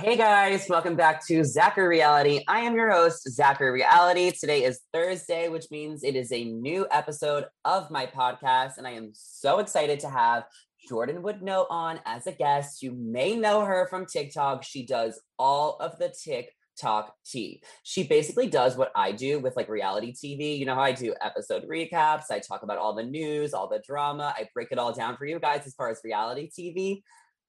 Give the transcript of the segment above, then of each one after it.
Hey guys, welcome back to Zachary Reality. I am your host, Zachary Reality. Today is Thursday, which means it is a new episode of my podcast, and I am so excited to have Jordan Would Know on as a guest. You may know her from TikTok. She does all of the TikTok tea. She basically does what I do with like reality TV. You know how I do episode recaps, I talk about all the news, all the drama, I break it all down for you guys as far as reality TV.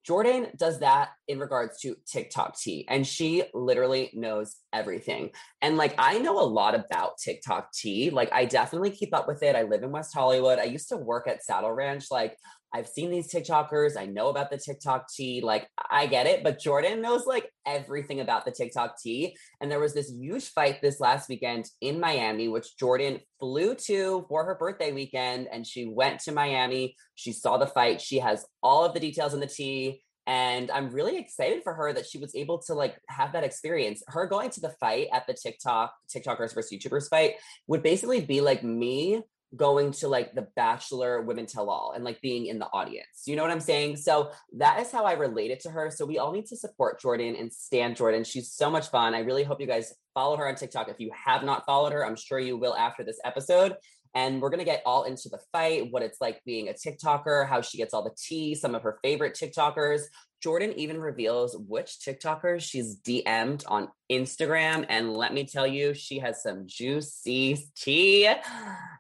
Jordan does that in regards to TikTok tea, and she literally knows everything. And like, I know a lot about TikTok tea. Like, I definitely keep up with it. I live in West Hollywood. I used to work at Saddle Ranch. Like, I've seen these TikTokers. I know about the TikTok tea. Like, I get it. But Jordan knows like everything about the TikTok tea. And there was this huge fight this last weekend in Miami, which Jordan flew to for her birthday weekend. And she went to Miami. She saw the fight. She has all of the details in the tea. And I'm really excited for her that she was able to like have that experience. Her going to the fight at the TikTok, TikTokers versus YouTubers fight would basically be like me going to like the bachelor women tell all and like being in the audience you know what i'm saying? So that is how i related to her. So we all need to support jordan and stand jordan. She's so much fun. I really hope you guys follow her on tiktok. If you have not followed her i'm sure you will after this episode and we're going to get all into the fight, what it's like being a TikToker, how she gets all the tea, some of her favorite TikTokers. Jordan even reveals which TikTokers she's DM'd on Instagram. And let me tell you, she has some juicy tea.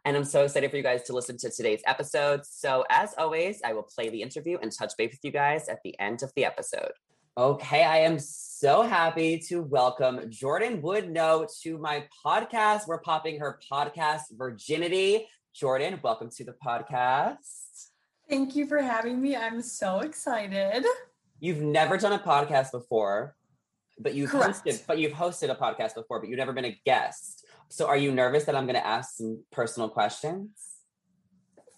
And I'm so excited for you guys to listen to today's episode. So, as always, I will play the interview and touch base with you guys at the end of the episode. Okay, I am so happy to welcome Jordan Would Know to my podcast. We're popping her podcast virginity. Jordan, welcome to the podcast. Thank you for having me. I'm so excited. You've never done a podcast before, but you've Correct. hosted, but you've hosted a podcast before, but you've never been a guest. So are you nervous that I'm going to ask some personal questions?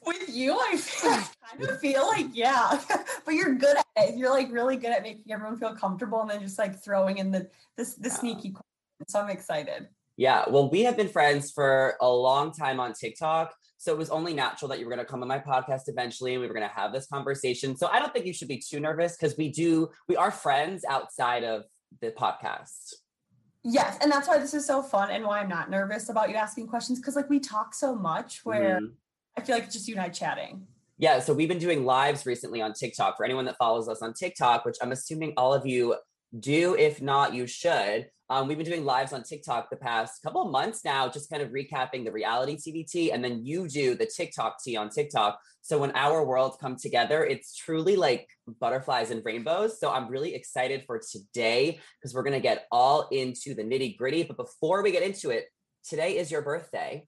With you, I, feel, I kind of feel like, yeah, but you're good at it. You're like really good at making everyone feel comfortable and then just like throwing in the this the Yeah. sneaky question. So I'm excited. Yeah, well, we have been friends for a long time on TikTok. So it was only natural that you were going to come on my podcast eventually and we were going to have this conversation. So I don't think you should be too nervous because we do, we are friends outside of the podcast. Yes, and that's why this is so fun and why I'm not nervous about you asking questions because like we talk so much where Mhm. I feel like it's just you and I chatting. Yeah, so we've been doing lives recently on TikTok. For anyone that follows us on TikTok, which I'm assuming all of you do, if not, you should. Um, we've been doing lives on TikTok the past couple of months now, just kind of recapping the reality TV tea, and then you do the TikTok tea on TikTok. So when our worlds come together, it's truly like butterflies and rainbows. So I'm really excited for today because we're gonna get all into the nitty gritty. But before we get into it, today is your birthday,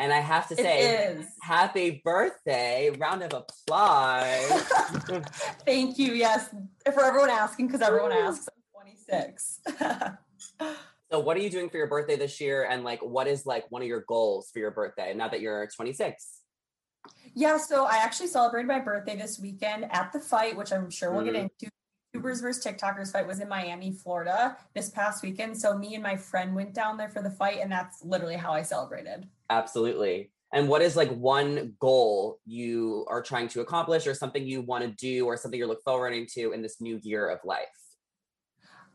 and I have to say. Happy birthday. Round of applause. Thank you. Yes, for everyone asking because everyone asks. I'm 26. so what are you doing for your birthday this year? And like what is like one of your goals for your birthday now that you're 26? Yeah, so I actually celebrated my birthday this weekend at the fight, which I'm sure we'll get Mhm. into. YouTubers versus TikTokers fight was in Miami, Florida this past weekend. So me and my friend went down there for the fight, and that's literally how I celebrated. Absolutely. And what is like one goal you are trying to accomplish or something you want to do or something you're look forwarding to in this new year of life?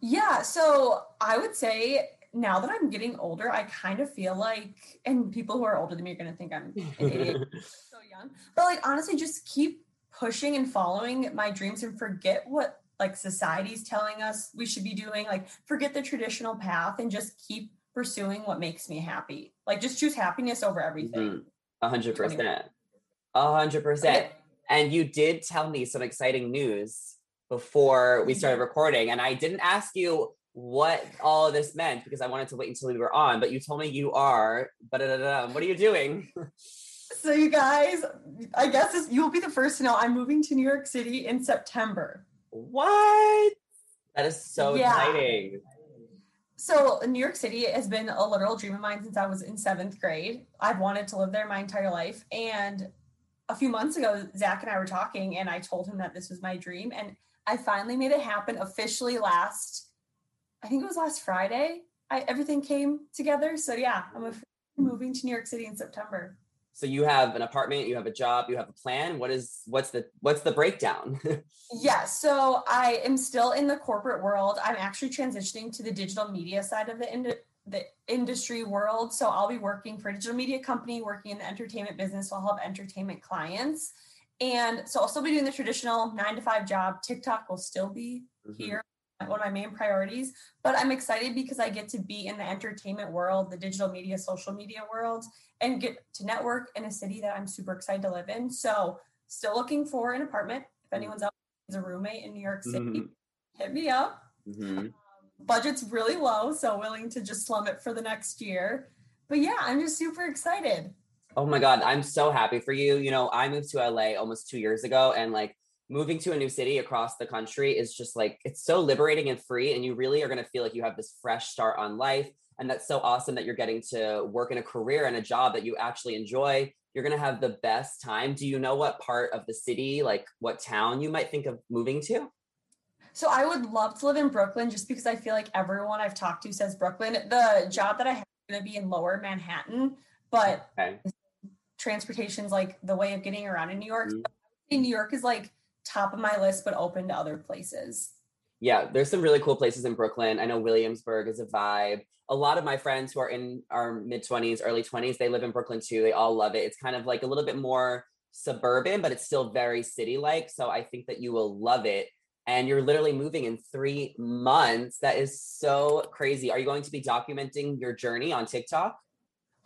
Yeah, so I would say now that I'm getting older, I kind of feel like, and people who are older than me are going to think I'm so young, but like honestly, just keep pushing and following my dreams and forget what like society's telling us we should be doing. Like, forget the traditional path and just keep pursuing what makes me happy. Like, just choose happiness over everything. Mhm. A hundred percent. A hundred percent. And you did tell me some exciting news before we started recording, and I didn't ask you what all of this meant because I wanted to wait until we were on. But you told me you are. But what are you doing? So, you guys, I guess you'll be the first to know I'm moving to New York City in September. What? That is so Yeah. exciting. So New York City has been a literal dream of mine since I was in seventh grade. I've wanted to live there my entire life. And a few months ago, Zach and I were talking, and I told him that this was my dream. And I finally made it happen officially last, I think it was last Friday. I, everything came together. So yeah, I'm officially moving to New York City in September. So you have an apartment, you have a job, you have a plan. What is what's the what's the breakdown? Yeah, so I am still in the corporate world. I'm actually transitioning to the digital media side of the ind- the industry world. So I'll be working for a digital media company, working in the entertainment business. So I'll have entertainment clients. And so I'll still be doing the traditional nine to five job. TikTok will still be Mhm. here, one of my main priorities. But I'm excited because I get to be in the entertainment world, the digital media, social media world, and get to network in a city that I'm super excited to live in. So still looking for an apartment. If anyone's out as a roommate in New York City, Mhm. hit me up. Mhm. Budget's really low, so willing to just slum it for the next year. But yeah, I'm just super excited. Oh my God, I'm so happy for you. You know, I moved to LA almost two years ago, and like moving to a new city across the country is just like, it's so liberating and free. And you really are going to feel like you have this fresh start on life. And that's so awesome that you're getting to work in a career and a job that you actually enjoy. You're going to have the best time. Do you know what part of the city, like what town you might think of moving to? So I would love to live in Brooklyn just because I feel like everyone I've talked to says Brooklyn. The job that I have is going to be in lower Manhattan, but Okay. transportation's like the way of getting around in New York. Mhm. So New York is like top of my list, but open to other places. Yeah, there's some really cool places in Brooklyn. I know Williamsburg is a vibe. A lot of my friends who are in our mid 20s, early 20s, they live in Brooklyn too. They all love it. It's kind of like a little bit more suburban, but it's still very city like. So I think that you will love it. And you're literally moving in three months. That is so crazy. Are you going to be documenting your journey on TikTok?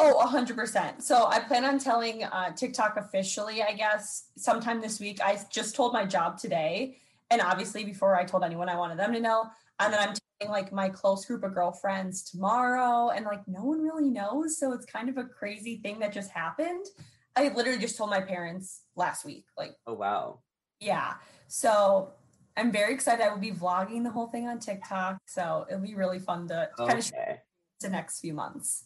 Oh, 100%. So I plan on telling uh, TikTok officially, I guess, sometime this week. I just told my job today. And obviously, before I told anyone, I wanted them to know. And then I'm telling like my close group of girlfriends tomorrow. And like no one really knows. So it's kind of a crazy thing that just happened. I literally just told my parents last week. Like, Oh, wow. yeah. So I'm very excited. I will be vlogging the whole thing on TikTok. So it'll be really fun to kind of Okay. the next few months.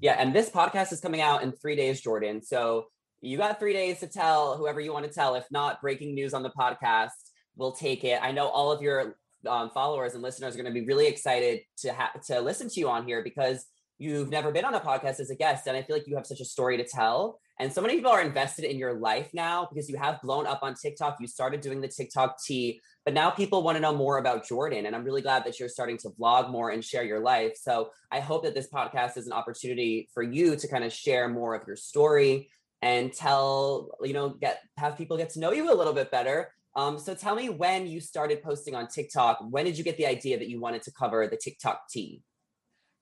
Yeah, and this podcast is coming out in three days, Jordan. So you got three days to tell whoever you want to tell. If not, breaking news on the podcast, we'll take it. I know all of your um, followers and listeners are going to be really excited to ha- to listen to you on here because you've never been on a podcast as a guest, and I feel like you have such a story to tell. And so many people are invested in your life now because you have blown up on TikTok. You started doing the TikTok tea, but now people want to know more about Jordan. And I'm really glad that you're starting to vlog more and share your life. So I hope that this podcast is an opportunity for you to kind of share more of your story and tell, you know, get have people get to know you a little bit better. Um, so tell me when you started posting on TikTok. When did you get the idea that you wanted to cover the TikTok tea?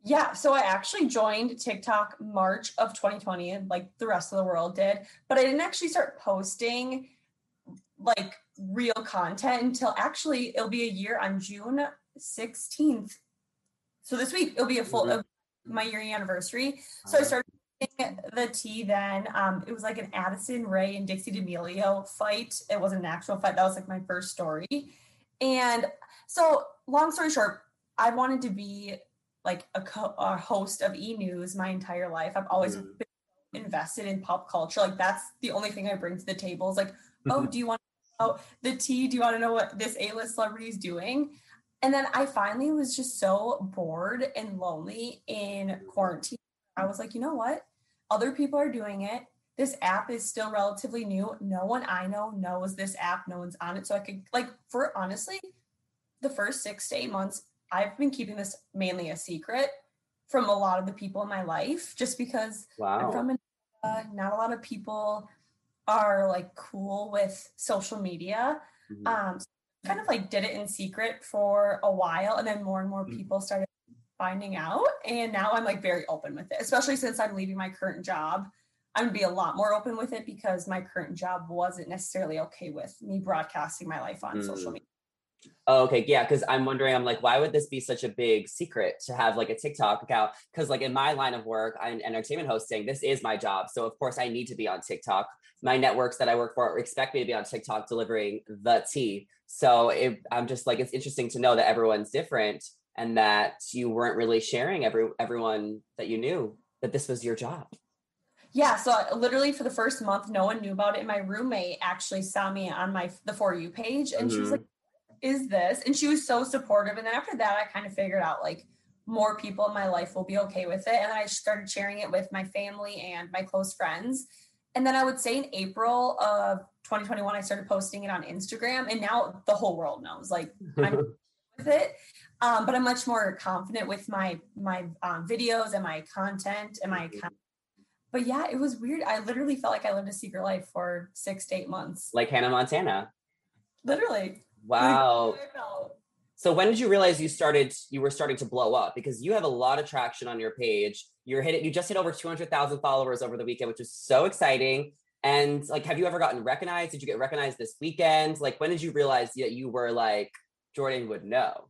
Yeah, so I actually joined TikTok March of 2020, like the rest of the world did, but I didn't actually start posting like real content until actually it'll be a year on June 16th. So this week it'll be a full Mhm. of my year anniversary. So I started the tea then. Um, it was like an Addison Rae and Dixie D'Amelio fight. It wasn't an actual fight. That was like my first story. And so long story short, I wanted to be like a, co- a host of e news my entire life. I've always Mhm. been invested in pop culture. Like that's the only thing I bring to the table. Is like, oh, do you want to know the tea? Do you want to know what this A list celebrity is doing? And then I finally was just so bored and lonely in quarantine. I was like, you know what? Other people are doing it. This app is still relatively new. No one I know knows this app. No one's on it. So I could like for honestly, the first six to eight months, I've been keeping this mainly a secret from a lot of the people in my life, just because I'm Wow. from Minnesota. Not a lot of people are like cool with social media. Mhm. Um, so kind of like did it in secret for a while, and then more and more Mm. people started finding out. And now I'm like very open with it, especially since I'm leaving my current job. I'm gonna be a lot more open with it because my current job wasn't necessarily okay with me broadcasting my life on social Mm. media. Oh, okay, yeah, because I'm wondering, I'm like, why would this be such a big secret to have like a TikTok account? Because like in my line of work, I'm entertainment hosting. This is my job, so of course I need to be on TikTok. My networks that I work for expect me to be on TikTok delivering the tea. So it, I'm just like, it's interesting to know that everyone's different and that you weren't really sharing every everyone that you knew that this was your job. Yeah, so literally for the first month, no one knew about it. My roommate actually saw me on my the for you page, and mm-hmm. she was like, is this? And she was so supportive. And then after that, I kind of figured out like more people in my life will be okay with it. And then I started sharing it with my family and my close friends. And then I would say in April of 2021, I started posting it on Instagram. And now the whole world knows like I'm with it. Um, but I'm much more confident with my my um, videos and my content and my content. But yeah, it was weird. I literally felt like I lived a secret life for six to eight months. Like Hannah Montana. Literally. Wow. So when did you realize you started you were starting to blow up because you have a lot of traction on your page. You're hitting you just hit over 200,000 followers over the weekend which is so exciting. And like have you ever gotten recognized? Did you get recognized this weekend? Like when did you realize that you were like Jordan would know?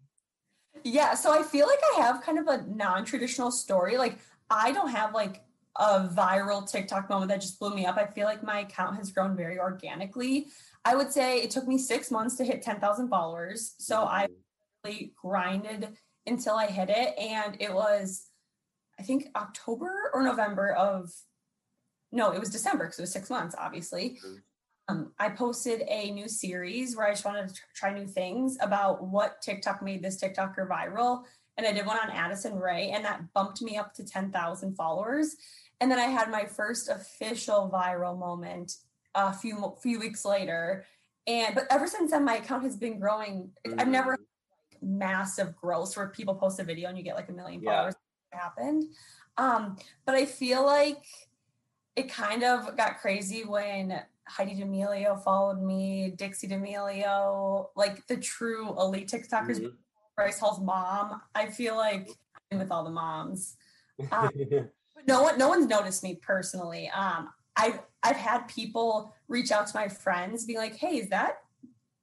Yeah, so I feel like I have kind of a non-traditional story. Like I don't have like a viral TikTok moment that just blew me up. I feel like my account has grown very organically. I would say it took me six months to hit 10,000 followers. So I really grinded until I hit it. And it was, I think, October or November of, no, it was December because it was six months, obviously. Mm-hmm. Um, I posted a new series where I just wanted to try new things about what TikTok made this TikToker viral. And I did one on Addison Rae, and that bumped me up to 10,000 followers. And then I had my first official viral moment a few few weeks later. And but ever since then, my account has been growing. Mm-hmm. I've never mm-hmm. massive growth where people post a video and you get like a million followers. Yeah. Happened, um, but I feel like it kind of got crazy when Heidi D'Amelio followed me, Dixie D'Amelio, like the true elite TikTokers. Mm-hmm. Bryce Hall's mom. I feel like I'm with all the moms. Um, but no one, no one's noticed me personally. Um, I've I've had people reach out to my friends being like, hey, is that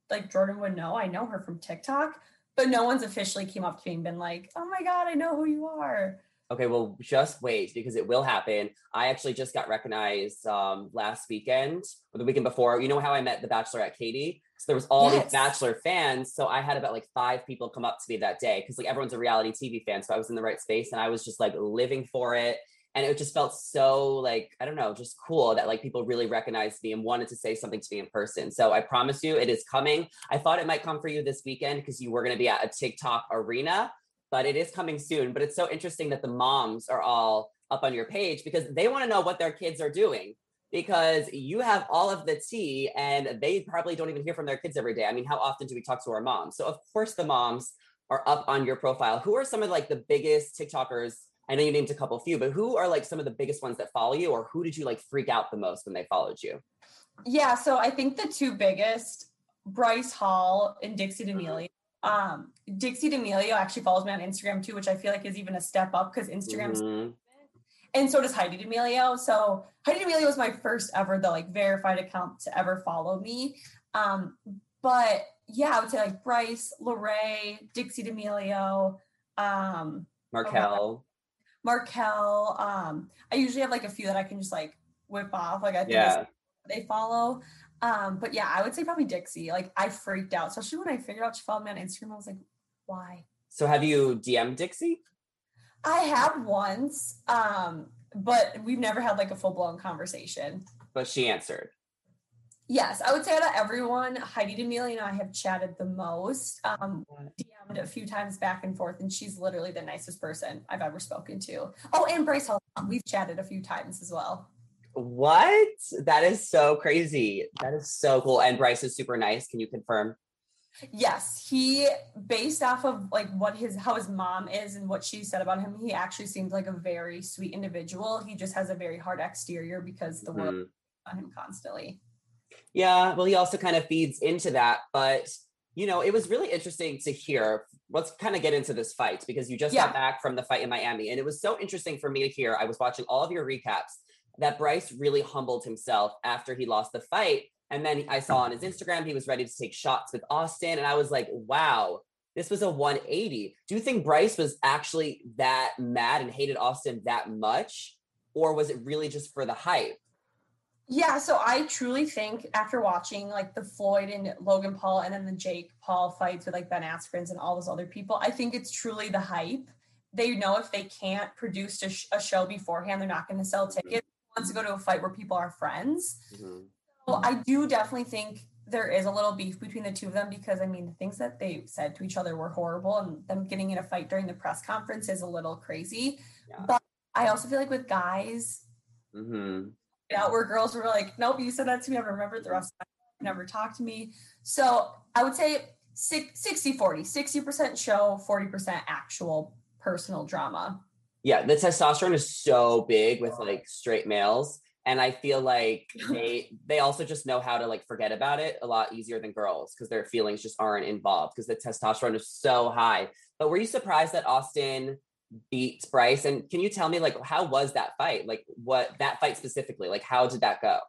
like Jordan would know? I know her from TikTok, but no one's officially came up to me and been like, oh my God, I know who you are. Okay, well, just wait because it will happen. I actually just got recognized um, last weekend or the weekend before. You know how I met the Bachelorette Katie? So there was all yes. these Bachelor fans. So I had about like five people come up to me that day because like everyone's a reality TV fan. So I was in the right space and I was just like living for it and it just felt so like i don't know just cool that like people really recognized me and wanted to say something to me in person. So i promise you it is coming. I thought it might come for you this weekend because you were going to be at a tiktok arena but it is coming soon. But it's so interesting that the moms are all up on your page because they want to know what their kids are doing because you have all of the tea and they probably don't even hear from their kids every day. I mean how often do we talk to our moms? So of course the moms are up on your profile. Who are some of like the biggest tiktokers I know you named a couple few, but who are like some of the biggest ones that follow you, or who did you like freak out the most when they followed you? Yeah, so I think the two biggest, Bryce Hall and Dixie mm-hmm. D'Amelio. Um, Dixie D'Amelio actually follows me on Instagram too, which I feel like is even a step up because Instagram's mm-hmm. and so does Heidi D'Amelio. So Heidi D'Amelio was my first ever the like verified account to ever follow me. Um, but yeah, I would say like Bryce, Larray, Dixie D'Amelio, um, Markel. Markel. Um, I usually have like a few that I can just like whip off. Like I think yeah. they follow. Um, but yeah, I would say probably Dixie. Like I freaked out, especially when I figured out she followed me on Instagram. I was like, why? So have you DM'd Dixie? I have once, um, but we've never had like a full blown conversation. But she answered. Yes, I would say out of everyone, Heidi D'Amelio and I have chatted the most. Um, DM'd a few times back and forth, and she's literally the nicest person I've ever spoken to. Oh, and Bryce Hall, we've chatted a few times as well. What? That is so crazy. That is so cool. And Bryce is super nice. Can you confirm? Yes, he based off of like what his how his mom is and what she said about him, he actually seems like a very sweet individual. He just has a very hard exterior because the mm-hmm. world on him constantly. Yeah, well, he also kind of feeds into that. But, you know, it was really interesting to hear. Let's kind of get into this fight because you just yeah. got back from the fight in Miami. And it was so interesting for me to hear. I was watching all of your recaps that Bryce really humbled himself after he lost the fight And then I saw on his Instagram he was ready to take shots with Austin. And I was like, wow, this was a 180. Do you think Bryce was actually that mad and hated Austin that much? Or was it really just for the hype? Yeah, so I truly think after watching like the Floyd and Logan Paul and then the Jake Paul fights with like Ben Askren's and all those other people, I think it's truly the hype. They know if they can't produce a, sh- a show beforehand, they're not going to sell tickets. Mm-hmm. Wants to go to a fight where people are friends. Mm-hmm. So I do definitely think there is a little beef between the two of them because I mean the things that they said to each other were horrible, and them getting in a fight during the press conference is a little crazy. Yeah. But I also feel like with guys. Mm-hmm out where girls were like, nope, you said that to me. I remember the rest of my never talked to me. So I would say 60 40, 60% show, 40% actual personal drama. Yeah, the testosterone is so big with like straight males. And I feel like they they also just know how to like forget about it a lot easier than girls because their feelings just aren't involved because the testosterone is so high. But were you surprised that Austin beat Bryce. And can you tell me like how was that fight? Like what that fight specifically? Like how did that go?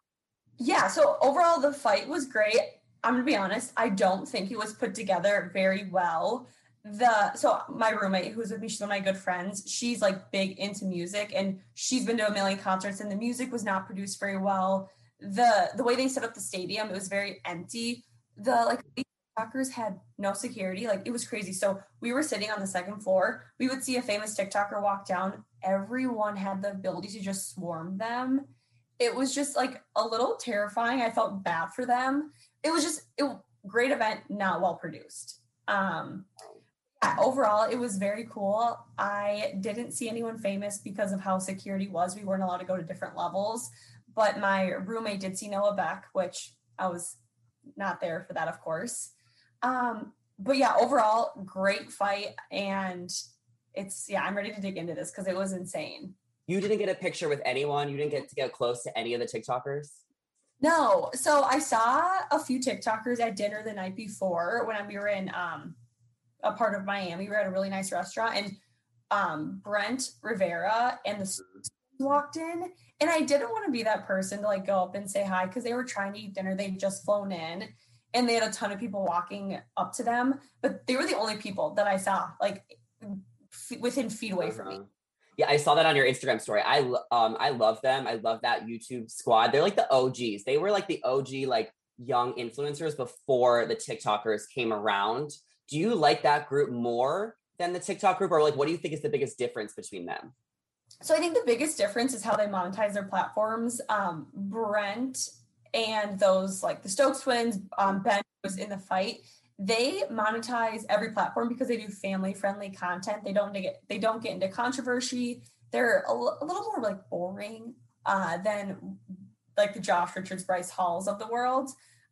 Yeah, so overall the fight was great. I'm gonna be honest, I don't think it was put together very well. The so my roommate who's with me, she's one of my good friends. She's like big into music and she's been to a million concerts and the music was not produced very well. The the way they set up the stadium, it was very empty. The like TikTokers had no security. Like it was crazy. So we were sitting on the second floor. We would see a famous TikToker walk down. Everyone had the ability to just swarm them. It was just like a little terrifying. I felt bad for them. It was just a great event, not well produced. Um, yeah, overall, it was very cool. I didn't see anyone famous because of how security was. We weren't allowed to go to different levels, but my roommate did see Noah Beck, which I was not there for that, of course. Um, but yeah, overall, great fight. And it's, yeah, I'm ready to dig into this because it was insane. You didn't get a picture with anyone? You didn't get to get close to any of the TikTokers? No. So I saw a few TikTokers at dinner the night before when we were in um, a part of Miami. We were at a really nice restaurant and um, Brent Rivera and the walked in. And I didn't want to be that person to like go up and say hi because they were trying to eat dinner. They'd just flown in and they had a ton of people walking up to them, but they were the only people that I saw like f- within feet away from me. Uh-huh. Yeah, I saw that on your Instagram story. I um I love them. I love that YouTube squad. They're like the OGs. They were like the OG like young influencers before the TikTokers came around. Do you like that group more than the TikTok group or like what do you think is the biggest difference between them? So I think the biggest difference is how they monetize their platforms. Um, Brent and those like the Stokes twins, um, Ben was in the fight. They monetize every platform because they do family friendly content. They don't get they don't get into controversy. They're a, l- a little more like boring uh, than like the Josh Richards, Bryce Halls of the world.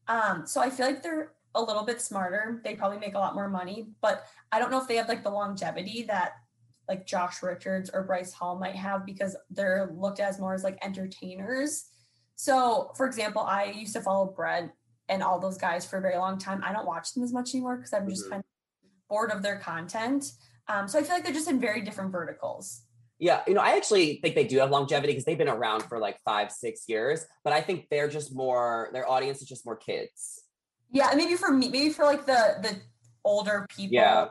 Um, so I feel like they're a little bit smarter. They probably make a lot more money, but I don't know if they have like the longevity that like Josh Richards or Bryce Hall might have because they're looked as more as like entertainers so, for example, I used to follow Brent and all those guys for a very long time. I don't watch them as much anymore because I'm just mm-hmm. kind of bored of their content. Um, so I feel like they're just in very different verticals. Yeah, you know, I actually think they do have longevity because they've been around for like five, six years. But I think they're just more their audience is just more kids. Yeah, maybe for me, maybe for like the the older people, yeah,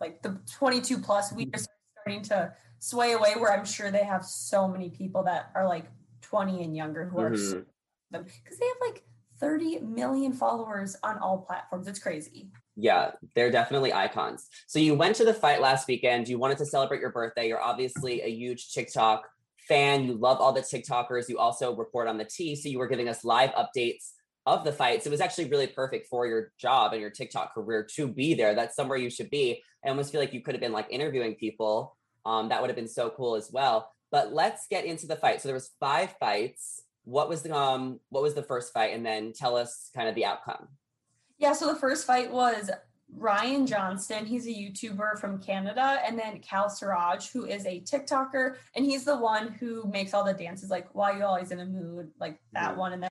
like the 22 plus, we are starting to sway away. Where I'm sure they have so many people that are like 20 and younger who mm-hmm. are them because they have like 30 million followers on all platforms. It's crazy. Yeah, they're definitely icons. So you went to the fight last weekend. You wanted to celebrate your birthday. You're obviously a huge TikTok fan. You love all the TikTokers. You also report on the T. So you were giving us live updates of the fights. It was actually really perfect for your job and your TikTok career to be there. That's somewhere you should be. I almost feel like you could have been like interviewing people. Um, that would have been so cool as well. But let's get into the fight. So there was five fights. What was the um what was the first fight? And then tell us kind of the outcome. Yeah, so the first fight was Ryan Johnston, he's a YouTuber from Canada, and then Cal Siraj, who is a TikToker, and he's the one who makes all the dances, like "Why You Always in a Mood," like that mm-hmm. one, and then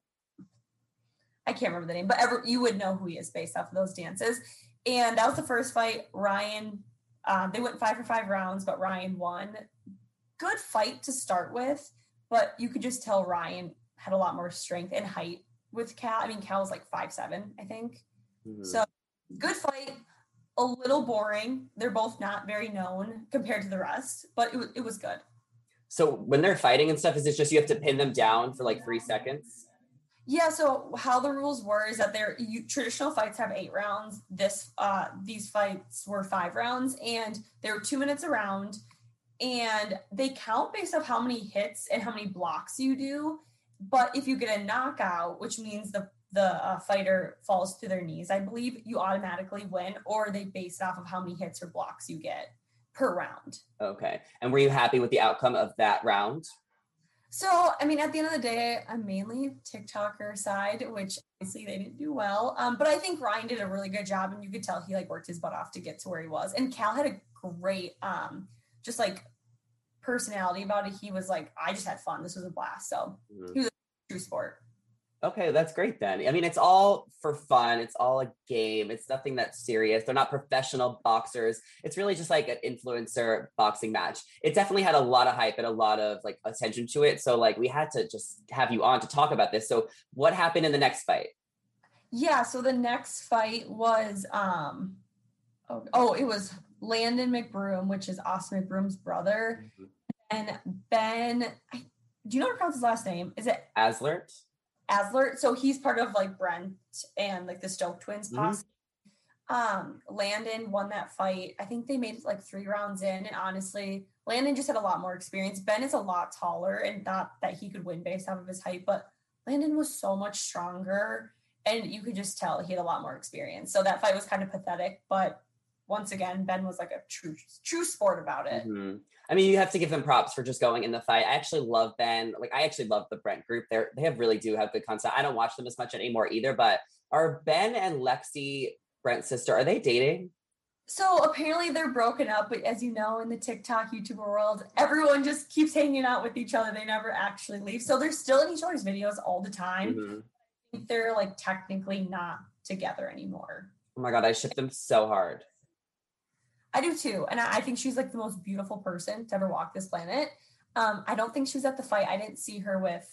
I can't remember the name, but ever you would know who he is based off of those dances. And that was the first fight. Ryan, um, they went five for five rounds, but Ryan won good fight to start with, but you could just tell Ryan had a lot more strength and height with Cal. I mean, Cal was like five seven, I think. Mhm. So good fight. A little boring. They're both not very known compared to the rest, but it was it was good. So when they're fighting and stuff, is it just you have to pin them down for like three seconds? Yeah. So how the rules were is that there you, traditional fights have eight rounds. This uh these fights were five rounds, and they were two minutes a round, and they count based off how many hits and how many blocks you do. But if you get a knockout, which means the the uh, fighter falls to their knees, I believe you automatically win, or they base it off of how many hits or blocks you get per round. Okay. And were you happy with the outcome of that round? So, I mean, at the end of the day, I'm mainly TikToker side, which obviously they didn't do well. Um, but I think Ryan did a really good job, and you could tell he like worked his butt off to get to where he was. And Cal had a great, um, just like personality about it. He was like, I just had fun. This was a blast. So, Mhm. He was a true sport. Okay, that's great then. I mean, it's all for fun. It's all a game. It's nothing that's serious. They're not professional boxers. It's really just like an influencer boxing match. It definitely had a lot of hype and a lot of like attention to it. So like we had to just have you on to talk about this. So what happened in the next fight? Yeah. So the next fight was, um, oh, oh it was Landon McBroom, which is Austin McBroom's brother, and Ben. I, do you know how to pronounce his last name? Is it Aslert? Aslert. So he's part of like Brent and like the Stokes twins Mhm. posse. Um, Landon won that fight. I think they made it like three rounds in. And honestly, Landon just had a lot more experience. Ben is a lot taller and not that he could win based off of his height, but Landon was so much stronger. And you could just tell he had a lot more experience. So that fight was kind of pathetic, but once again, Ben was like a true true sport about it. Mhm. I mean, you have to give them props for just going in the fight. I actually love Ben. Like, I actually love the Brent group. They're they have really do have good content. I don't watch them as much anymore either. But are Ben and Lexi Brent's sister? Are they dating? So apparently they're broken up, but as you know, in the TikTok YouTuber world, everyone just keeps hanging out with each other. They never actually leave. So they're still in each other's videos all the time. Mhm. They're like technically not together anymore. Oh my god, I ship them so hard. I do too. And I I think she's like the most beautiful person to ever walk this planet. Um, I don't think she was at the fight. I didn't see her with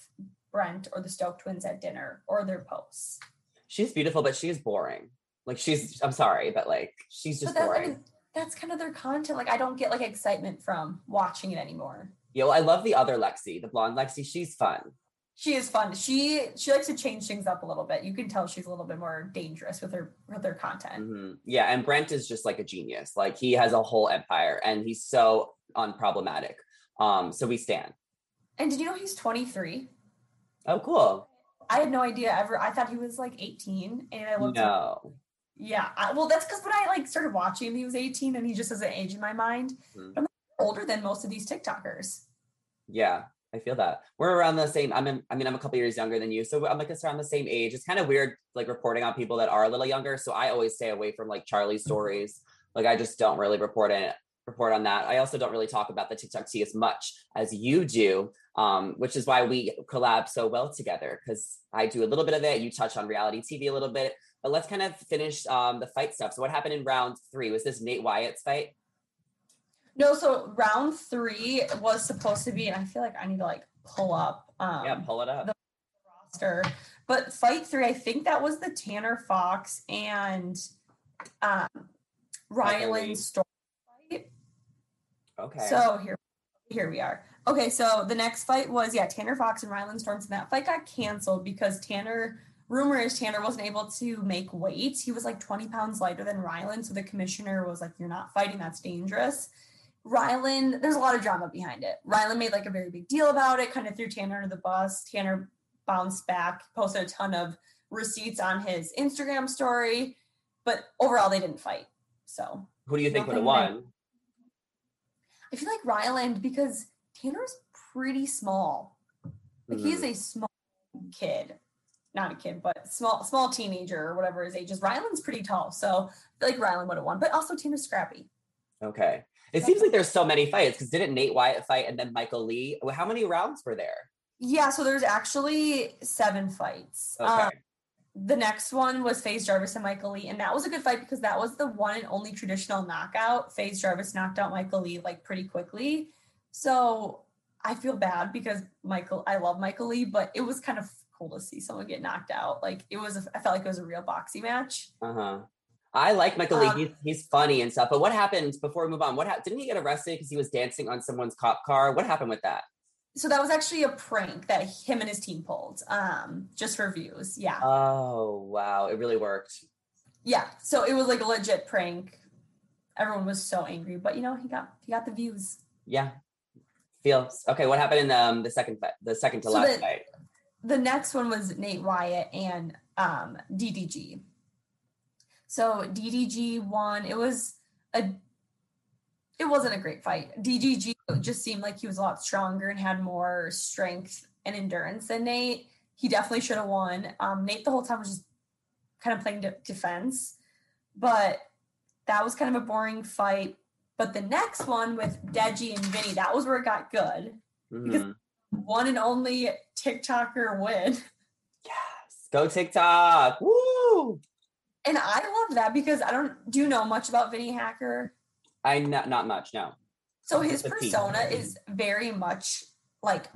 Brent or the Stokes twins at dinner or their posts. She's beautiful, but she's boring. Like she's I'm sorry, but like she's just that, I boring. mean, that's kind of their content. Like I don't get like excitement from watching it anymore. Yeah, well, I love the other Lexi, the blonde Lexi. She's fun. She is fun. She she likes to change things up a little bit. You can tell she's a little bit more dangerous with her with her content. Mhm. Yeah, and Brent is just like a genius. Like he has a whole empire, and he's so unproblematic. Um, so we stand. And did you know he's 23? Oh, cool. I had no idea ever. I thought he was like 18, and I looked. up- No. yeah, I, well, that's because when I like started watching him, he was 18, and he just doesn't age in my mind. Mhm. But I'm older than most of these TikTokers. Yeah, I feel that. We're around the same. I'm in, I mean, I'm a couple years younger than you, so I'm like us around the same age. It's kind of weird, like reporting on people that are a little younger. So I always stay away from like Charlie's stories. Like I just don't really report it report on that. I also don't really talk about the TikTok tea as much as you do, um, which is why we collab so well together. Because I do a little bit of it, you touch on reality TV a little bit. But let's kind of finish um, the fight stuff. So what happened in round three? Was this Nate Wyatt's fight? No, so round three was supposed to be, and I feel like I need to like pull up um, yeah, pull it up. the- roster. But fight three, I think that was the Tanner Fox and um. Ryland Storm fight. okay. So here, here we are. Okay, so the next fight was yeah, Tanner Fox and Ryland Storms, and that fight got canceled because Tanner. Rumor is Tanner wasn't able to make weight. He was like 20 pounds lighter than Ryland, so the commissioner was like, "You're not fighting. That's dangerous." Ryland, there's a lot of drama behind it. Ryland made like a very big deal about it, kind of threw Tanner under the bus. Tanner bounced back, posted a ton of receipts on his Instagram story, but overall they didn't fight. So Who do you think would have won? I feel like Ryland because Tanner's pretty small. Like Mhm. he's a small kid. Not a kid, but small small teenager or whatever his age is. Ryland's pretty tall. So I feel like Ryland would have won. But also Tanner's scrappy. Okay. It seems like there's so many fights because didn't Nate Wyatt fight and then Michael Le? How many rounds were there? Yeah, so there's actually seven fights. Okay. Um, the next one was FaZe Jarvis and Michael Le, and that was a good fight because that was the one and only traditional knockout. FaZe Jarvis knocked out Michael Le like pretty quickly. So I feel bad because Michael, I love Michael Le, but it was kind of cool to see someone get knocked out. Like it was, a, I felt like it was a real boxing match. Uh huh. I like Michael Um, Le. He's, he's funny and stuff. But what happened before we move on? What happened? Didn't he get arrested because he was dancing on someone's cop car? What happened with that? So that was actually a prank that him and his team pulled, um, just for views. Yeah, Oh wow, it really worked. yeah. So it was like a legit prank. Everyone was so angry, but you know he got he got the views. Yeah. Feels okay. What happened in um, the second? The second to So last the- fight. the next one was Nate Wyatt and um, DDG. So DDG won. It was a it wasn't a great fight. DDG just seemed like he was a lot stronger and had more strength and endurance than Nate. He definitely should have won. Um, Nate the whole time was just kind of playing de- defense, but that was kind of a boring fight. But the next one with Deji and Vinnie, that was where it got good. Mhm. One and only TikToker win. Yes. Go TikTok. Woo! And I love that because I don't do you know much about Vinnie Hacker. I not not much. No. So his persona is very much like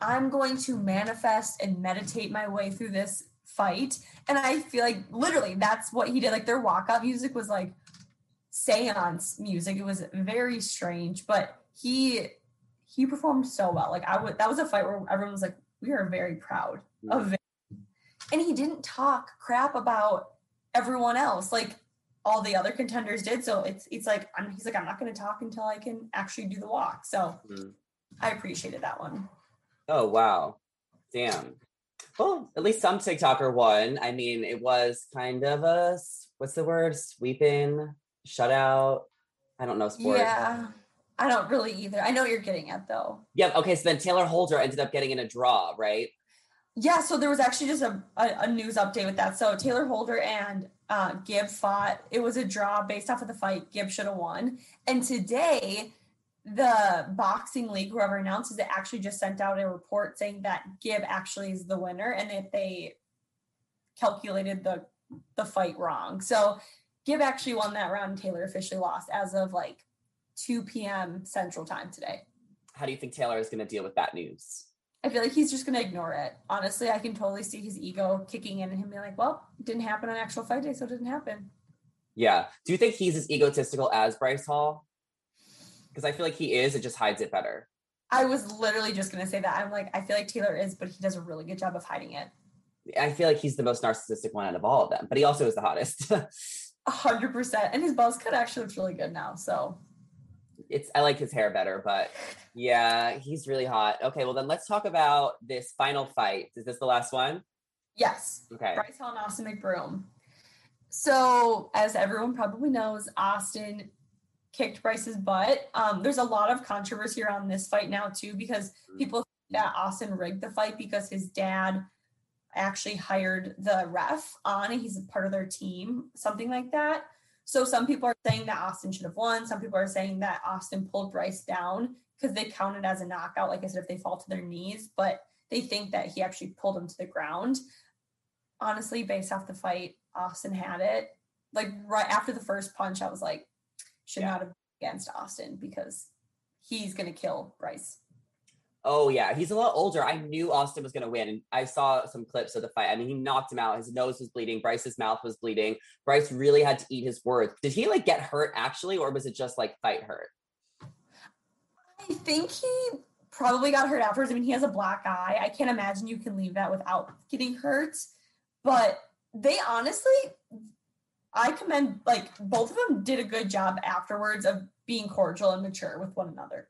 I'm going to manifest and meditate my way through this fight. And I feel like literally that's what he did. Like their walkout music was like seance music. It was very strange, but he he performed so well. Like I would that was a fight where everyone was like, we are very proud of mm-hmm. Vinnie. And he didn't talk crap about everyone else. Like all the other contenders did. So it's it's like I'm he's like I'm not going to talk until I can actually do the walk. So Mhm. I appreciated that one. Oh wow. Damn. Well, at least some TikToker won. I mean, it was kind of a what's the word? Sweeping, shutout. I don't know sport. Yeah, I don't really either. I know what you're getting at though. Yeah. Okay. So then Tayler Holder ended up getting in a draw, right? Yeah, so there was actually just a, a, a news update with that. So Tayler Holder and uh, Gib fought. It was a draw based off of the fight. Gib should have won. And today, the boxing league, whoever announces it, actually just sent out a report saying that Gib actually is the winner and that they calculated the the fight wrong. So Gib actually won that round. and Tayler officially lost as of like 2 p.m. Central Time today. How do you think Tayler is going to deal with that news? I feel like he's just gonna ignore it. Honestly, I can totally see his ego kicking in and him being like, "Well, it didn't happen on actual fight day, so it didn't happen." Yeah. Do you think he's as egotistical as Bryce Hall? Because I feel like he is. It just hides it better. I was literally just gonna say that. I'm like, I feel like Tayler is, but he does a really good job of hiding it. I feel like he's the most narcissistic one out of all of them, but he also is the hottest. A hundred percent. And his buzz cut actually looks really good now. So it's I like his hair better, but yeah, he's really hot. Okay, well then let's talk about this final fight. Is this the last one? yes, Okay. Bryce Hall and Austin McBroom. So as everyone probably knows, Austin kicked Bryce's butt. Um, there's a lot of controversy around this fight now too, because people think that Austin rigged the fight because his dad actually hired the ref on and he's a part of their team, something like that. So some people are saying that Austin should have won. Some people are saying that Austin pulled Bryce down because they counted as a knockout, like I said, if they fall to their knees, but they think that he actually pulled him to the ground. Honestly, based off the fight, Austin had it. Like right after the first punch, I was like, should Yeah. not have been against Austin because he's gonna kill Bryce. Oh yeah, he's a lot older. I knew Austin was going to win, and I saw some clips of the fight. I mean, he knocked him out. His nose was bleeding. Bryce's mouth was bleeding. Bryce really had to eat his words. Did he like get hurt actually, or was it just like fight hurt? I think he probably got hurt afterwards. I mean, he has a black eye. I can't imagine you can leave that without getting hurt. But they honestly, I commend like both of them did a good job afterwards of being cordial and mature with one another.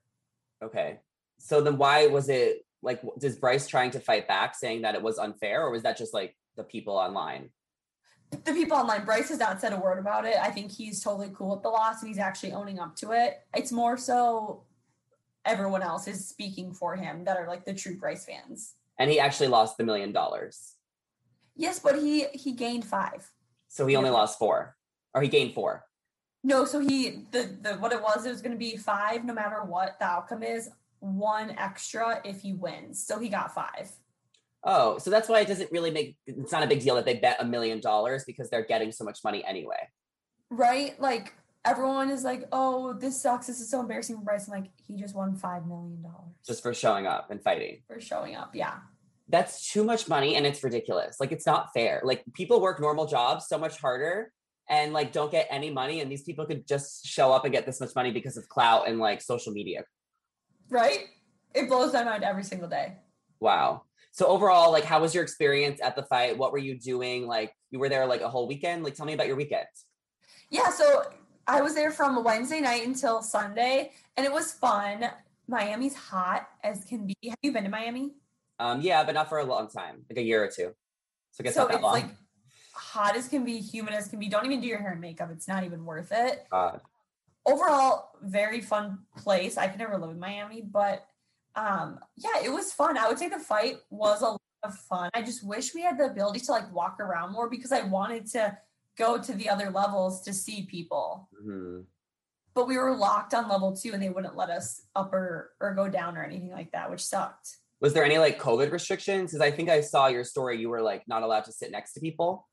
Okay, so then why was it like? Does Bryce trying to fight back, saying that it was unfair, or was that just like the people online? The people online, Bryce has not said a word about it. I think he's totally cool with the loss and he's actually owning up to it. It's more so everyone else is speaking for him that are like the true Bryce fans. And he actually lost the million dollars. Yes, but he he gained five. So he only Yeah. lost four, or he gained four. No, so he the the what it was, it was gonna be five no matter what the outcome is, one extra if he wins. So he got five. Oh, so that's why it doesn't really make it's not a big deal that they bet a million dollars because they're getting so much money anyway. Right? Like everyone is like, oh, this sucks. This is so embarrassing for Bryce. I'm like, he just won five million dollars Just for showing up and fighting. for showing up. Yeah. that's too much money and it's ridiculous. Like it's not fair. Like people work normal jobs so much harder and like don't get any money and these people could just show up and get this much money because of clout and like social media. Right? It blows my mind every single day. Wow. So overall, like how was your experience at the fight? What were you doing? Like you were there like a whole weekend? Like tell me about your weekend. Yeah, so I was there from Wednesday night until Sunday and it was fun. Miami's hot as can be. Have you been to Miami? Um, yeah, but not for a long time, like a year or two. So, so it's long. like hot as can be, humid as can be. Don't even do your hair and makeup. It's not even worth it. God. Overall, very fun place. I could never live in Miami, but um, yeah, it was fun. I would say the fight was a lot of fun. I just wish we had the ability to like walk around more because I wanted to go to the other levels to see people. Mm-hmm. But we were locked on level two and they wouldn't let us up or, or go down or anything like that, which sucked. Was there any like COVID restrictions? Because I think I saw your story. You were like not allowed to sit next to people.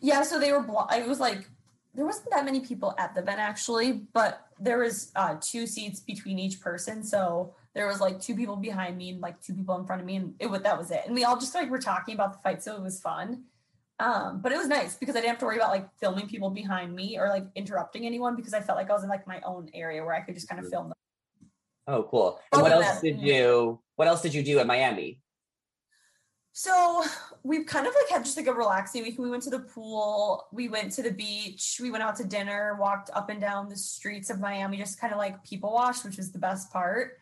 Yeah, so they were. Blo- it was like there wasn't that many people at the event actually, but there was uh, two seats between each person. So there was like two people behind me and like two people in front of me, and it that was it. And we all just like were talking about the fight, so it was fun. Um, but it was nice because I didn't have to worry about like filming people behind me or like interrupting anyone because I felt like I was in like my own area where I could just kind of film them. Oh, cool. And what else did you what else did you do at Miami? So we've kind of like had just like a relaxing week. We went to the pool, we went to the beach, we went out to dinner, walked up and down the streets of Miami, just kind of like people watched, which was the best part.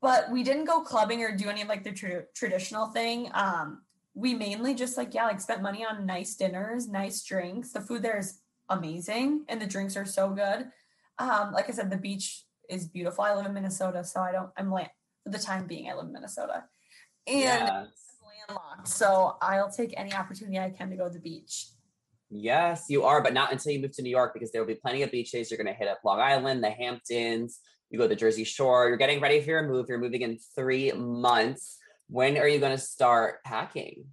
But we didn't go clubbing or do any of like the tra- traditional thing. Um, we mainly just like yeah, like spent money on nice dinners, nice drinks. The food there is amazing, and the drinks are so good. Um, like I said, the beach is beautiful. I live in Minnesota, so I don't. I'm land for the time being. I live in Minnesota, and yes. Landlocked. So I'll take any opportunity I can to go to the beach. Yes, you are, but not until you move to New York because there will be plenty of beaches. You're going to hit up Long Island, the Hamptons. You go to the Jersey Shore. You're getting ready for your move. You're moving in three months. When are you going to start packing?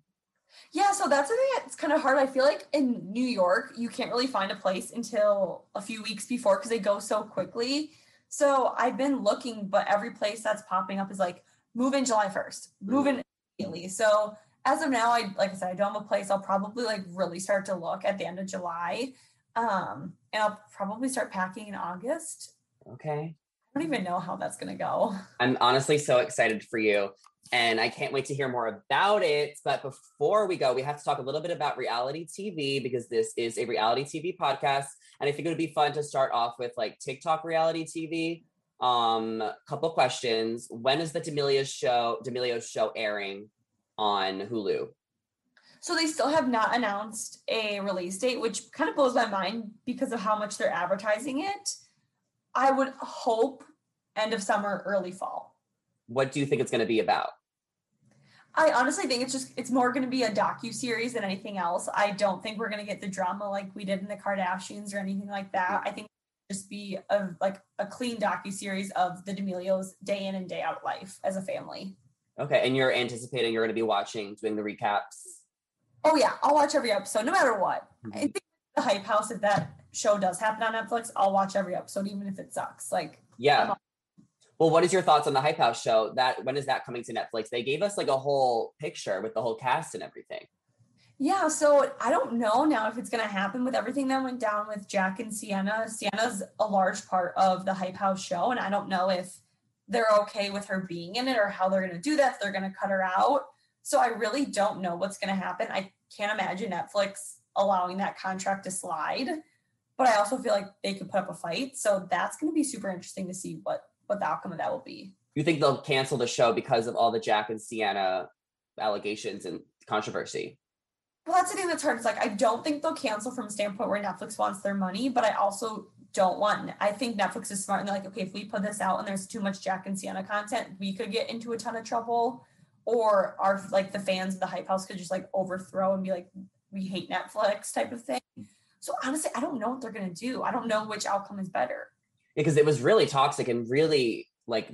Yeah, so that's the thing that's kind of hard. I feel like in New York, you can't really find a place until a few weeks before because they go so quickly. So I've been looking, but every place that's popping up is like move in July 1st, move mm. in immediately. So as of now, I like I said, I don't have a place. I'll probably like really start to look at the end of July. Um, and I'll probably start packing in August. Okay. I don't even know how that's gonna go. I'm honestly so excited for you and I can't wait to hear more about it. But before we go, we have to talk a little bit about reality TV because this is a reality TV podcast. And I think it would be fun to start off with like TikTok reality TV. Um, couple questions. When is the D'Amelio show, D'Amelio show airing on Hulu? So they still have not announced a release date, which kind of blows my mind because of how much they're advertising it. I would hope end of summer, early fall what do you think it's going to be about? I honestly think it's just it's more going to be a docu series than anything else. I don't think we're going to get the drama like we did in the Kardashians or anything like that. I think just be a like a clean docu series of the D'Amelios day in and day out life as a family. Okay, and you're anticipating you're going to be watching doing the recaps. Oh yeah, I'll watch every episode no matter what. Mm-hmm. I think the Hype House if that show does happen on Netflix, I'll watch every episode even if it sucks. Like yeah, well, what is your thoughts on the Hype House show? That when is that coming to Netflix? They gave us like a whole picture with the whole cast and everything. Yeah, so I don't know now if it's going to happen with everything that went down with Jack and Sienna. Sienna's a large part of the Hype House show, and I don't know if they're okay with her being in it or how they're going to do that. If they're going to cut her out. So I really don't know what's going to happen. I can't imagine Netflix allowing that contract to slide, but I also feel like they could put up a fight. So that's going to be super interesting to see what what the outcome of that will be. You think they'll cancel the show because of all the Jack and Sienna allegations and controversy? Well, that's the thing that's hard. It's like I don't think they'll cancel from a standpoint where Netflix wants their money, but I also don't want. I think Netflix is smart and they're like, okay, if we put this out and there's too much Jack and Sienna content, we could get into a ton of trouble, or our like the fans of the Hype House could just like overthrow and be like, we hate Netflix type of thing. So honestly, I don't know what they're gonna do. I don't know which outcome is better because it was really toxic and really like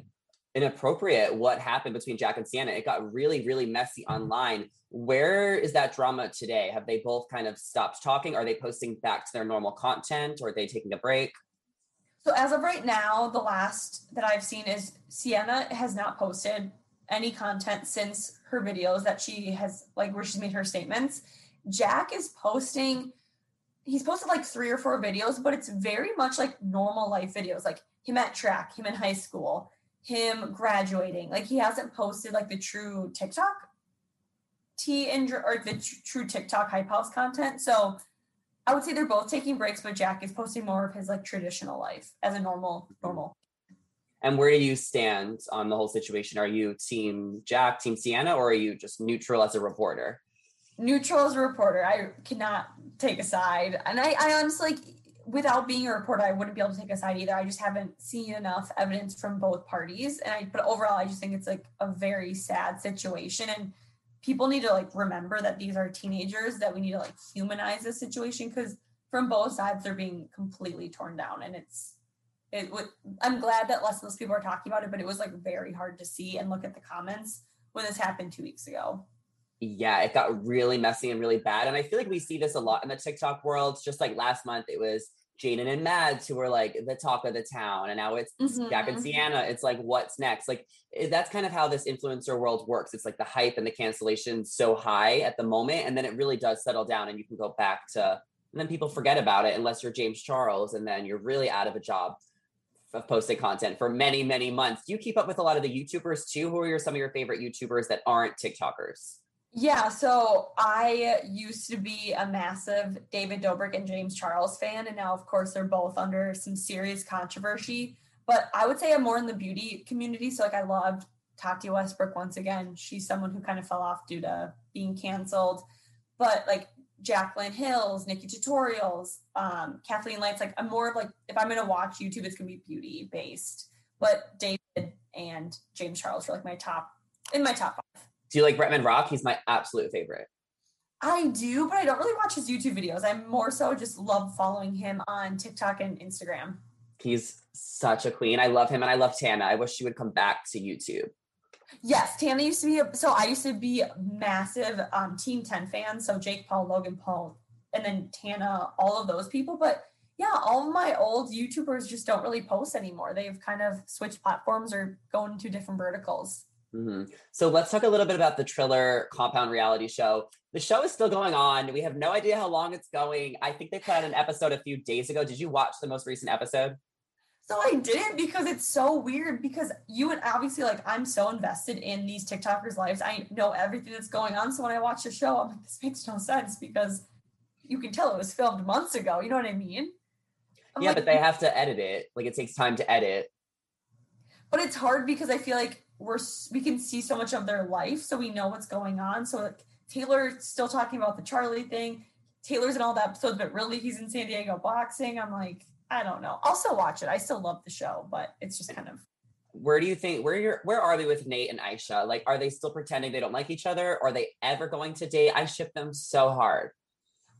inappropriate what happened between Jack and Sienna. It got really, really messy mm-hmm. online. Where is that drama today? Have they both kind of stopped talking? Are they posting back to their normal content or are they taking a break? So as of right now, the last that I've seen is Sienna has not posted any content since her videos that she has like where she's made her statements. Jack is posting he's posted like three or four videos, but it's very much like normal life videos, like him at track, him in high school, him graduating. Like he hasn't posted like the true TikTok T and or the tr- true TikTok hype house content. So I would say they're both taking breaks, but Jack is posting more of his like traditional life as a normal normal. And where do you stand on the whole situation? Are you team Jack, team Sienna, or are you just neutral as a reporter? Neutral as a reporter. I cannot take a side. And I, I honestly, like, without being a reporter, I wouldn't be able to take a side either. I just haven't seen enough evidence from both parties. And I, but overall, I just think it's like a very sad situation. And people need to like remember that these are teenagers, that we need to like humanize the situation because from both sides, they're being completely torn down. And it's, it would, I'm glad that less and less people are talking about it, but it was like very hard to see and look at the comments when this happened two weeks ago yeah, it got really messy and really bad. And I feel like we see this a lot in the TikTok world. Just like last month, it was Jaden and Mads who were like the talk of the town. And now it's mm-hmm. Jack and Sienna. It's like, what's next? Like, eh, that's kind of how this influencer world works. It's like the hype and the cancellation so high at the moment. And then it really does settle down and you can go back to, and then people forget about it unless you're James Charles. And then you're really out of a job of posting content for many, many months. Do you keep up with a lot of the YouTubers too? Who are your, some of your favorite YouTubers that aren't TikTokers? Yeah, so I used to be a massive David Dobrik and James Charles fan, and now, of course, they're both under some serious controversy. But I would say I'm more in the beauty community. So, like, I loved Tati Westbrook once again. She's someone who kind of fell off due to being canceled. But like Jaclyn Hills, Nikki Tutorials, um, Kathleen Lights, like I'm more of like if I'm gonna watch YouTube, it's gonna be beauty based. But David and James Charles are like my top in my top five. Do you like Bretman Rock? He's my absolute favorite. I do, but I don't really watch his YouTube videos. I more so just love following him on TikTok and Instagram. He's such a queen. I love him and I love Tana. I wish she would come back to YouTube. Yes, Tana used to be a, so I used to be massive um, Team 10 fan. So Jake Paul, Logan Paul, and then Tana, all of those people. But yeah, all of my old YouTubers just don't really post anymore. They've kind of switched platforms or going to different verticals. Mm-hmm. So let's talk a little bit about the Triller Compound reality show. The show is still going on. We have no idea how long it's going. I think they put out an episode a few days ago. Did you watch the most recent episode? So I didn't because it's so weird because you and obviously like I'm so invested in these TikTokers' lives. I know everything that's going on. So when I watch the show, I'm like, this makes no sense because you can tell it was filmed months ago. You know what I mean? I'm yeah, like, but they have to edit it. Like it takes time to edit. But it's hard because I feel like we're we can see so much of their life, so we know what's going on. So like Tayler's still talking about the Charlie thing. Tayler's in all the episodes, but really he's in San Diego boxing. I'm like, I don't know. I'll still watch it. I still love the show, but it's just kind of where do you think where you're where are they with Nate and Aisha? Like, are they still pretending they don't like each other? Or are they ever going to date? I ship them so hard.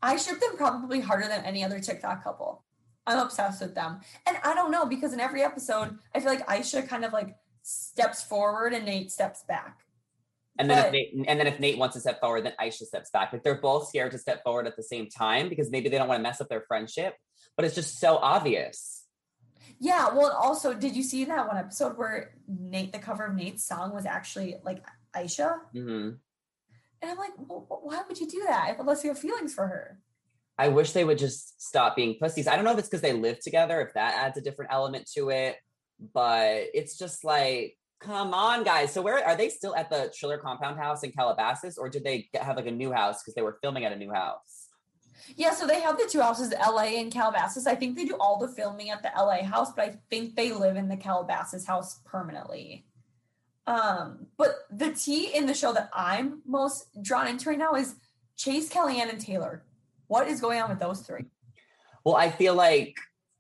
I ship them probably harder than any other TikTok couple. I'm obsessed with them. And I don't know because in every episode, I feel like Aisha kind of like steps forward and Nate steps back. And then but, if Nate and then if Nate wants to step forward, then Aisha steps back. Like they're both scared to step forward at the same time because maybe they don't want to mess up their friendship, but it's just so obvious. Yeah. Well, also, did you see that one episode where Nate, the cover of Nate's song was actually like Aisha? Mm-hmm. And I'm like, well, why would you do that unless you have feelings for her? I wish they would just stop being pussies. I don't know if it's because they live together, if that adds a different element to it but it's just like come on guys. So where are they still at the triller compound house in calabasas or did they have like a new house because they were filming at a new house? Yeah so they have the two houses la and calabasas. I think they do all the filming at the la house but i think they live in the calabasas house permanently. Um but the tea in the show that i'm most drawn into right now is chase kelianne and tayler what is going on with those three well i feel like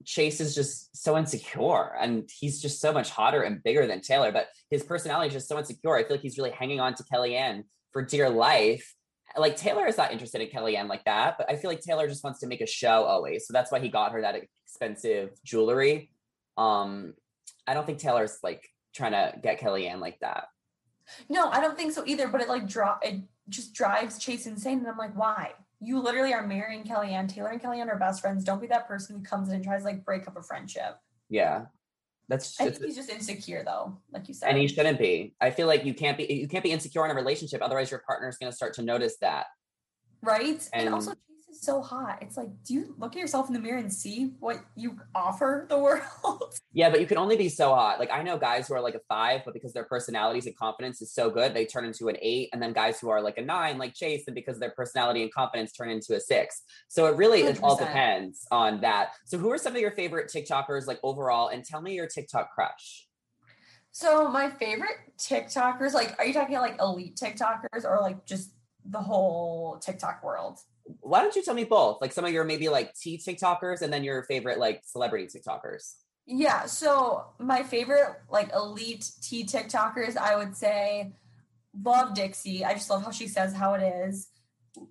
Chase is just so insecure and he's just so much hotter and bigger than Tayler, but his personality is just so insecure. I feel like he's really hanging on to Kelianne for dear life. Like Tayler is not interested in Kelianne like that, but I feel like Tayler just wants to make a show always. So that's why he got her that expensive jewelry. Um, I don't think Tayler's like trying to get Kelianne like that. No, I don't think so either. But it like draw it just drives Chase insane, and I'm like, why? You literally are marrying Kelianne. Tayler and Kelianne are best friends. Don't be that person who comes in and tries to like break up a friendship. Yeah. That's I think he's just insecure though, like you said. and he shouldn't be. I feel like you can't be you can't be insecure in a relationship, otherwise your partner's gonna start to notice that. right? And, And- also, is so hot. It's like, do you look at yourself in the mirror and see what you offer the world? Yeah, but you can only be so hot. Like I know guys who are like a five, but because their personalities and confidence is so good, they turn into an eight. And then guys who are like a nine, like Chase, and because their personality and confidence turn into a six. So it really it all depends on that. So who are some of your favorite TikTokers like overall? And tell me your TikTok crush. so my favorite TikTokers, like, are you talking like elite TikTokers or like just the whole TikTok world? Why don't you tell me both? Like some of your maybe like T TikTokers and then your favorite like celebrity TikTokers. Yeah, so my favorite like elite T TikTokers, I would say love Dixie. I just love how she says how it is.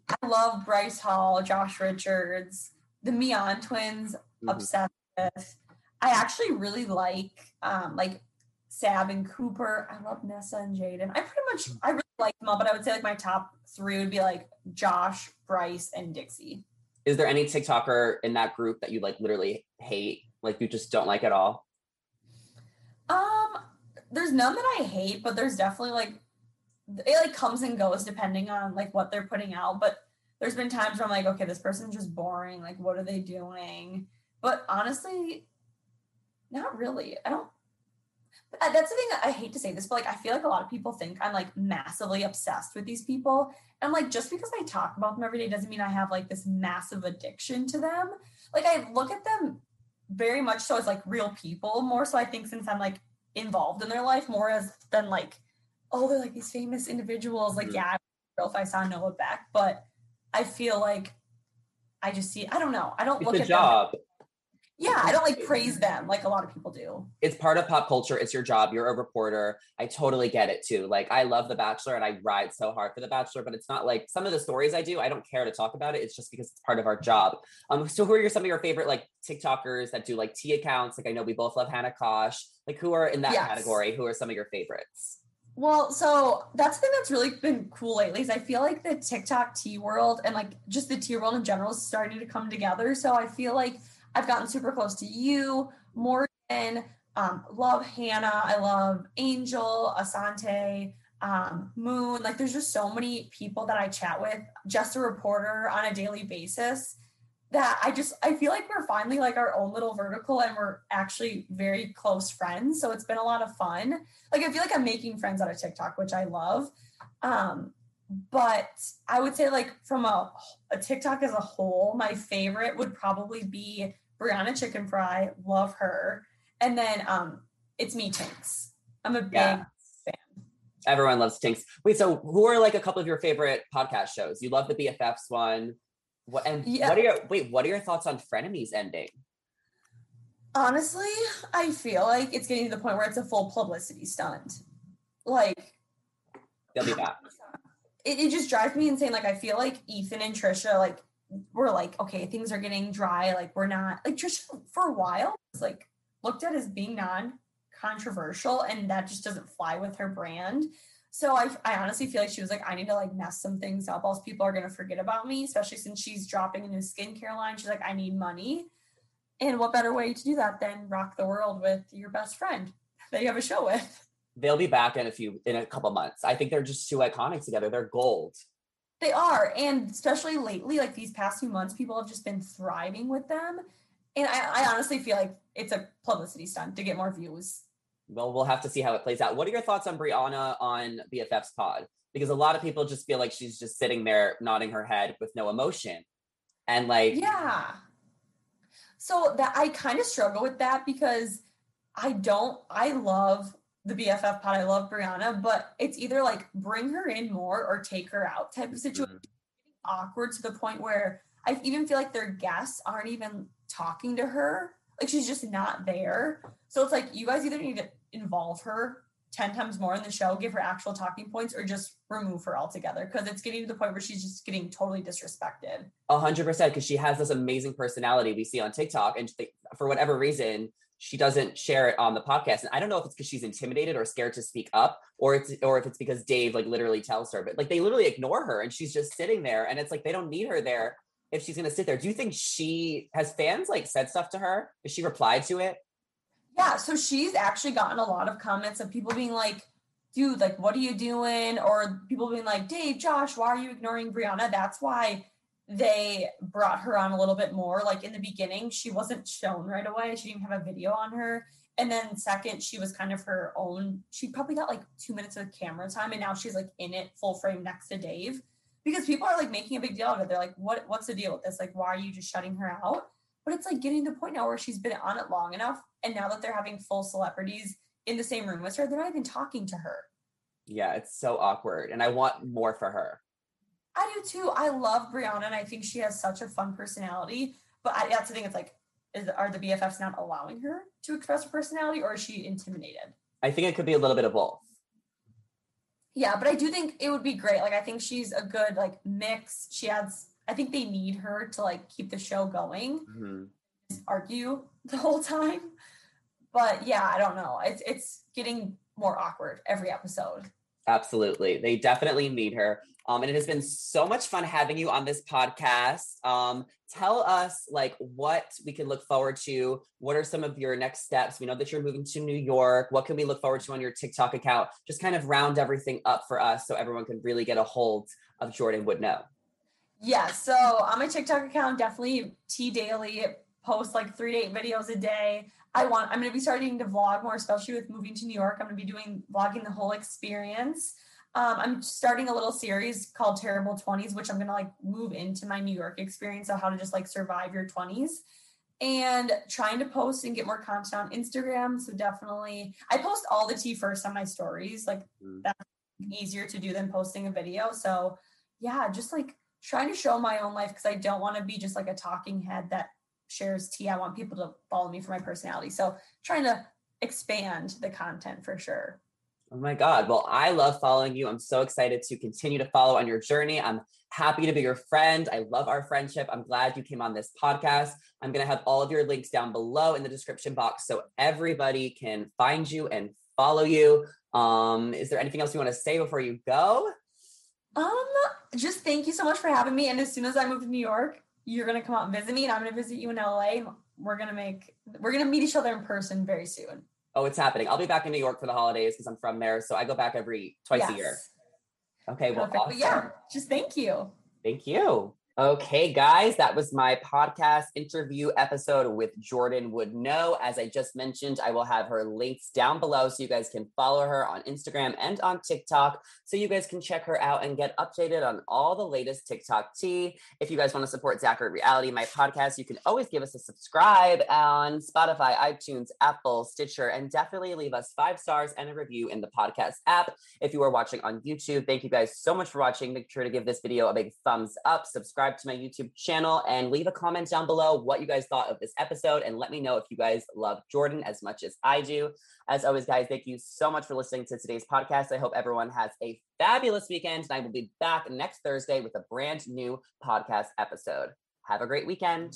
I love Bryce Hall, Josh Richards, the Mian twins, Mhm. obsessed with. I actually really like um like Sab and Cooper. I love Nessa and Jaden. I pretty much I like them all, but I would say like my top three would be like Josh, Bryce, and Dixie. Is there any TikToker in that group that you like literally hate? Like you just don't like at all? Um, there's none that I hate, but there's definitely like it like comes and goes depending on like what they're putting out. But there's been times where I'm like, okay, this person's just boring. Like, what are they doing? But honestly, not really. I don't. Uh, That's the thing. I hate to say this, but like, I feel like a lot of people think I'm like massively obsessed with these people. And like, just because I talk about them every day doesn't mean I have like this massive addiction to them. Like, I look at them very much so as like real people more so i think since i'm like involved in their life more as than like oh they're like these famous individuals like Mhm. yeah I don't know if i saw noah beck but i feel like i just see i don't know i don't It's look a at job. them yeah i don't like praise them like a lot of people do It's part of pop culture. It's your job. You're a reporter. I totally get it too. Like I love The Bachelor and I ride so hard for The Bachelor, but it's not like some of the stories I do. I don't care to talk about it. It's just because it's part of our job. Um. So who are your some of your favorite like TikTokers that do like tea accounts? Like I know we both love Hannah Kosh. Like who are in that Yes. category? Who are some of your favorites? Well, so that's the thing that's really been cool lately is I feel like the TikTok tea world and like just the tea world in general is starting to come together. So I feel like I've gotten super close to you, Morgan, um, love Hannah, I love Angel, Asante, um, Moon. Like there's just so many people that I chat with, just a reporter on a daily basis that I just I feel like we're finally like our own little vertical and we're actually very close friends. So it's been a lot of fun like I feel like I'm making friends out of TikTok, which I love. Um, but I would say like from a, a TikTok as a whole, my favorite would probably be Brianna Chickenfry. Love her, and then um, it's me Tinks. I'm a big Yeah. fan. Everyone loves Tinks. Wait, so who are like a couple of your favorite podcast shows? You love the BFFs one. What and Yeah. what are your wait? What are your thoughts on Frenemies ending? Honestly, I feel like it's getting to the point where it's a full publicity stunt. Like They'll be back. it, it just drives me insane. Like I feel like Ethan and Trisha, like we're like, okay, things are getting dry. Like we're not like Trisha for a while was like looked at as being non-controversial, and that just doesn't fly with her brand. So I, I honestly feel like she was like, I need to like mess some things up, else people are gonna forget about me, especially since she's dropping a new skincare line. She's like, I need money. And what better way to do that than rock the world with your best friend that you have a show with? They'll be back in a few in a couple months. I think they're just too iconic together. They're gold. They are, and especially lately, like these past few months, people have just been thriving with them. And I, I honestly feel like it's a publicity stunt to get more views. Well, we'll have to see how it plays out. What are your thoughts on Brianna on BFF's pod? Because a lot of people just feel like she's just sitting there nodding her head with no emotion. And like, Yeah. So that I kind of struggle with that because I don't, I love the BFF pod. I love Brianna, but it's either like bring her in more or take her out type of mm-hmm. situation. Awkward to the point where I even feel like their guests aren't even talking to her. Like she's just not there. So it's like you guys either need to involve her 10 times more in the show, give her actual talking points, or just remove her altogether because it's getting to the point where she's just getting totally disrespected. A hundred percent, because she has this amazing personality we see on TikTok, and they, for whatever reason, she doesn't share it on the podcast. And I don't know if it's because she's intimidated or scared to speak up, or it's or if it's because Dave like literally tells her. But like they literally ignore her, and she's just sitting there, and it's like they don't need her there if she's gonna sit there. Do you think she has fans like said stuff to her? Has she replied to it? Yeah, so she's actually gotten a lot of comments of people being like, dude, like, what are you doing? Or people being like, Dave, Josh, why are you ignoring Brianna? That's why they brought her on a little bit more. Like in the beginning, she wasn't shown right away. She didn't have a video on her. And then second, she was kind of her own. She probably got like two minutes of camera time, and now she's like in it full frame next to Dave because people are like making a big deal of it. They're like, "What? What's the deal with this? Like, why are you just shutting her out?" But it's like getting to the point now where she's been on it long enough, and now that they're having full celebrities in the same room with her, they're not even talking to her. Yeah, it's so awkward, and I want more for her. I do too. I love Brianna, and I think she has such a fun personality. But I, that's the thing. It's like, is are the BFFs not allowing her to express her personality, or is she intimidated? I think it could be a little bit of both. Yeah, but I do think it would be great. Like, I think she's a good like mix. She adds. I think they need her to like keep the show going. Mhm. Just argue the whole time. But yeah, I don't know. It's it's getting more awkward every episode. Absolutely. They definitely need her. Um, and it has been so much fun having you on this podcast. Um, tell us like what we can look forward to. What are some of your next steps? We know that you're moving to New York. What can we look forward to on your TikTok account? Just kind of round everything up for us so everyone can really get a hold of Jordan would know. Yeah, so on my TikTok account, definitely T Daily post like three to eight videos a day. I want I'm gonna be starting to vlog more, especially with moving to New York. I'm gonna be doing vlogging the whole experience. Um, I'm starting a little series called Terrible 20s, which I'm gonna like move into my New York experience of how to just like survive your 20s and trying to post and get more content on Instagram. So definitely I post all the tea first on my stories. Like Mm. that's easier to do than posting a video. So yeah, just like trying to show my own life because I don't want to be just like a talking head that shares tea. I want people to follow me for my personality. So trying to expand the content for sure. Oh my God. Well, I love following you. I'm so excited to continue to follow on your journey. I'm happy to be your friend. I love our friendship. I'm glad you came on this podcast. I'm going to have all of your links down below in the description box so everybody can find you and follow you. Um, is there anything else you want to say before you go? Um, just thank you so much for having me. And as soon as I move to New York, you're gonna come out and visit me, and I'm gonna visit you in LA. We're gonna make we're gonna meet each other in person very soon. Oh, it's happening. I'll be back in New York for the holidays because I'm from there. So I go back every twice a year. Yes. Okay. Well. But yeah, just thank you. Thank you. Okay, guys, that was my podcast interview episode with Jordan Would Know. As I just mentioned, I will have her links down below so you guys can follow her on Instagram and on TikTok so you guys can check her out and get updated on all the latest TikTok tea. If you guys want to support Zachary Reality, my podcast, you can always give us a subscribe on Spotify, iTunes, Apple, Stitcher, and definitely leave us five stars and a review in the podcast app. If you are watching on YouTube, thank you guys so much for watching. Make sure to give this video a big thumbs up, subscribe to my YouTube channel, and leave a comment down below what you guys thought of this episode. And let me know if you guys love Jordan as much as I do. As always, guys, thank you so much for listening to today's podcast. I hope everyone has a fabulous weekend, and I will be back next Thursday with a brand new podcast episode. Have a great weekend.